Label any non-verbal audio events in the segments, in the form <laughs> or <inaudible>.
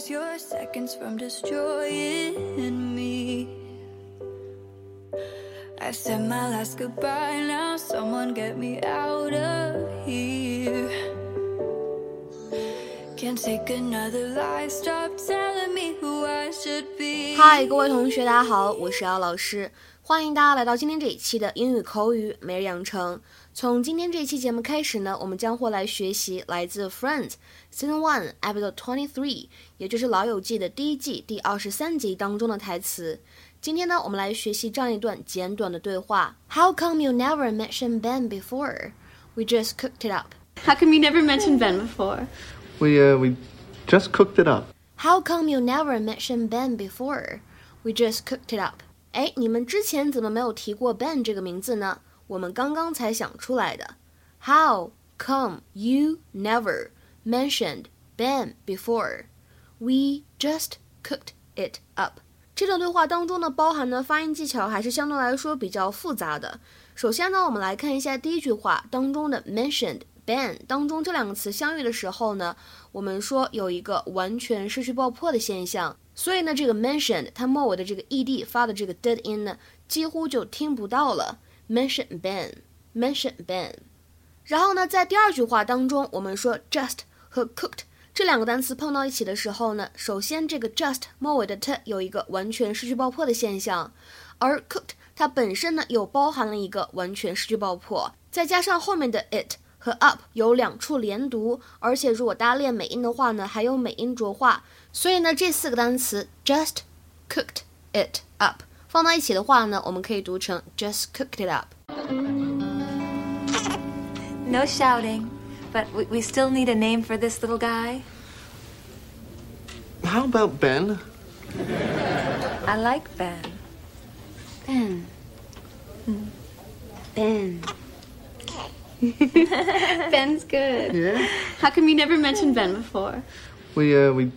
is your seconds from destroying me. I said my last goodbye, now someone get me out of here. Can't take another lie, stop telling me who I should be. 嗨，各位同学，大家好，我是姚老师，欢迎大家来到今天这一期的英语口语每日养成。从今天这一期节目开始呢，我们将会来学习来自《Friends》Season One Episode Twenty Three，也就是《老友记》的第一季第二十三集当中的台词。今天呢，我们来学习这样一段简短的对话：How come you never mentioned Ben before? We just cooked it up. How come you never mentioned Ben before? We uh we just cooked it up. How come you never mentioned Ben before? We just cooked it up. 哎，你们之前怎么没有提过 Ben 这个名字呢？ 我们刚刚才想出来的。How come you never mentioned Ben before? We just cooked it up. 这段对话当中呢，包含的发音技巧还是相对来说比较复杂的。首先呢，我们来看一下第一句话当中的 mentioned Ben 当中这两个词相遇的时候呢，我们说有一个完全失去爆破的现象，所以呢，这个 mentioned 它末尾的这个 ed 发的这个 dead in 呢，几乎就听不到了。Mention Ben，mention Ben。然后呢，在第二句话当中，我们说 just 和 cooked。这两个单词碰到一起的时候呢，首先这个 just 末尾的 t 有一个完全失去爆破的现象，而 cooked 它本身呢又包含了一个完全失去爆破，再加上后面的 it 和 up 有两处连读，而且如果大家练美音的话呢，还有美音浊化，所以呢这四个单词 just cooked it up 放到一起的话呢，我们可以读成 just cooked it up。No <laughs> shouting. But we, we still need a name for this little guy. How about Ben? I like Ben. Ben. Hmm. Ben. <laughs> Ben's good. Yeah. How come you never mentioned Ben before? We uh we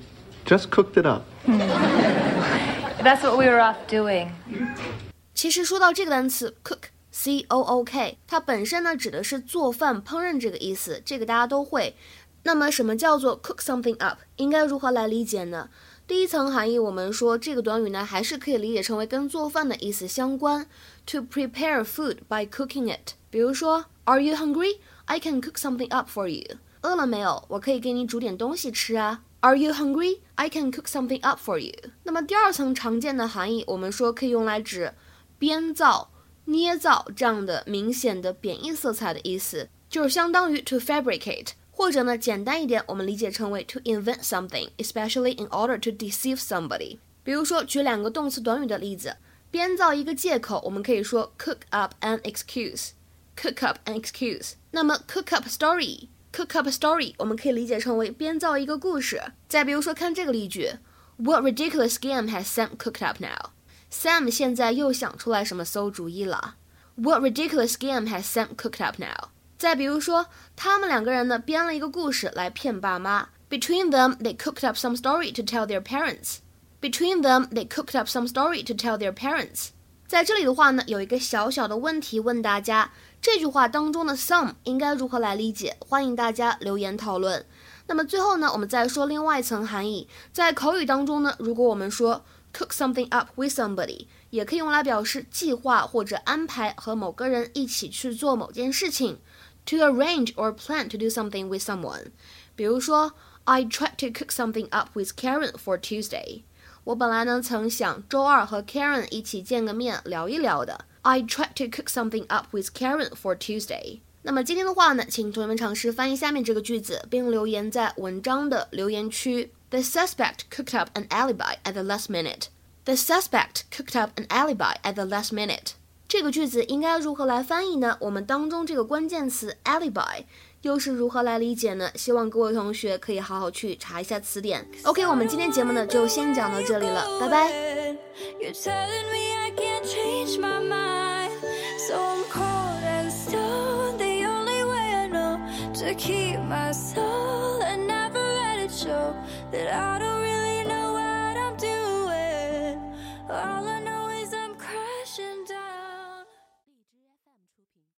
just cooked it up. That's what we were off doing. 其实说到这个单词 cook。C O O K，它本身呢指的是做饭、烹饪这个意思，这个大家都会。那么什么叫做 cook something up？应该如何来理解呢？第一层含义，我们说这个短语呢还是可以理解成为跟做饭的意思相关。To prepare food by cooking it。比如说，Are you hungry? I can cook something up for you。饿了没有？我可以给你煮点东西吃啊。Are you hungry? I can cook something up for you。 那么第二层常见的含义，我们说可以用来指编造。捏造这样的明显的贬义色彩的意思，就是相当于 to fabricate，或者呢简单一点，我们理解成为 to invent something，especially in order to deceive somebody。比如说，举两个动词短语的例子，编造一个借口，我们可以说 cook up an excuse。cook up an excuse。那么 cook up story，cook up story，我们可以理解成为编造一个故事。再比如说，看这个例句 ，What ridiculous game has Sam cooked up now？Sam 现在又想出来什么馊主意了？What ridiculous game has Sam cooked up now？再比如说，他们两个人呢编了一个故事来骗爸妈。Between them, they cooked up some story to tell their parents. Between them, they cooked up some story to tell their parents. 在这里的话呢，有一个小小的问题问大家：这句话当中的 some 应该如何来理解？欢迎大家留言讨论。 那么最后呢，我们再说另外一层含义。在口语当中呢，如果我们说 cook something up with somebody，也可以用来表示计划或者安排和某个人一起去做某件事情。To arrange or plan to do something with someone，比如说，I tried to cook something up with Karen for Tuesday。我本来呢曾想周二和 Karen 一起见个面聊一聊的。I tried to cook something up with Karen for Tuesday。那么今天的话呢，请同学们尝试翻译下面这个句子，并留言在文章的留言区。The suspect cooked up an alibi at the last minute. The suspect cooked up an alibi at the last minute. 这个句子应该如何来翻译呢？我们当中这个关键词 alibi 又是如何来理解呢？希望各位同学可以好好去查一下词典。OK，我们今天节目呢就先讲到这里了，拜拜。that I don't really know what I'm doing. All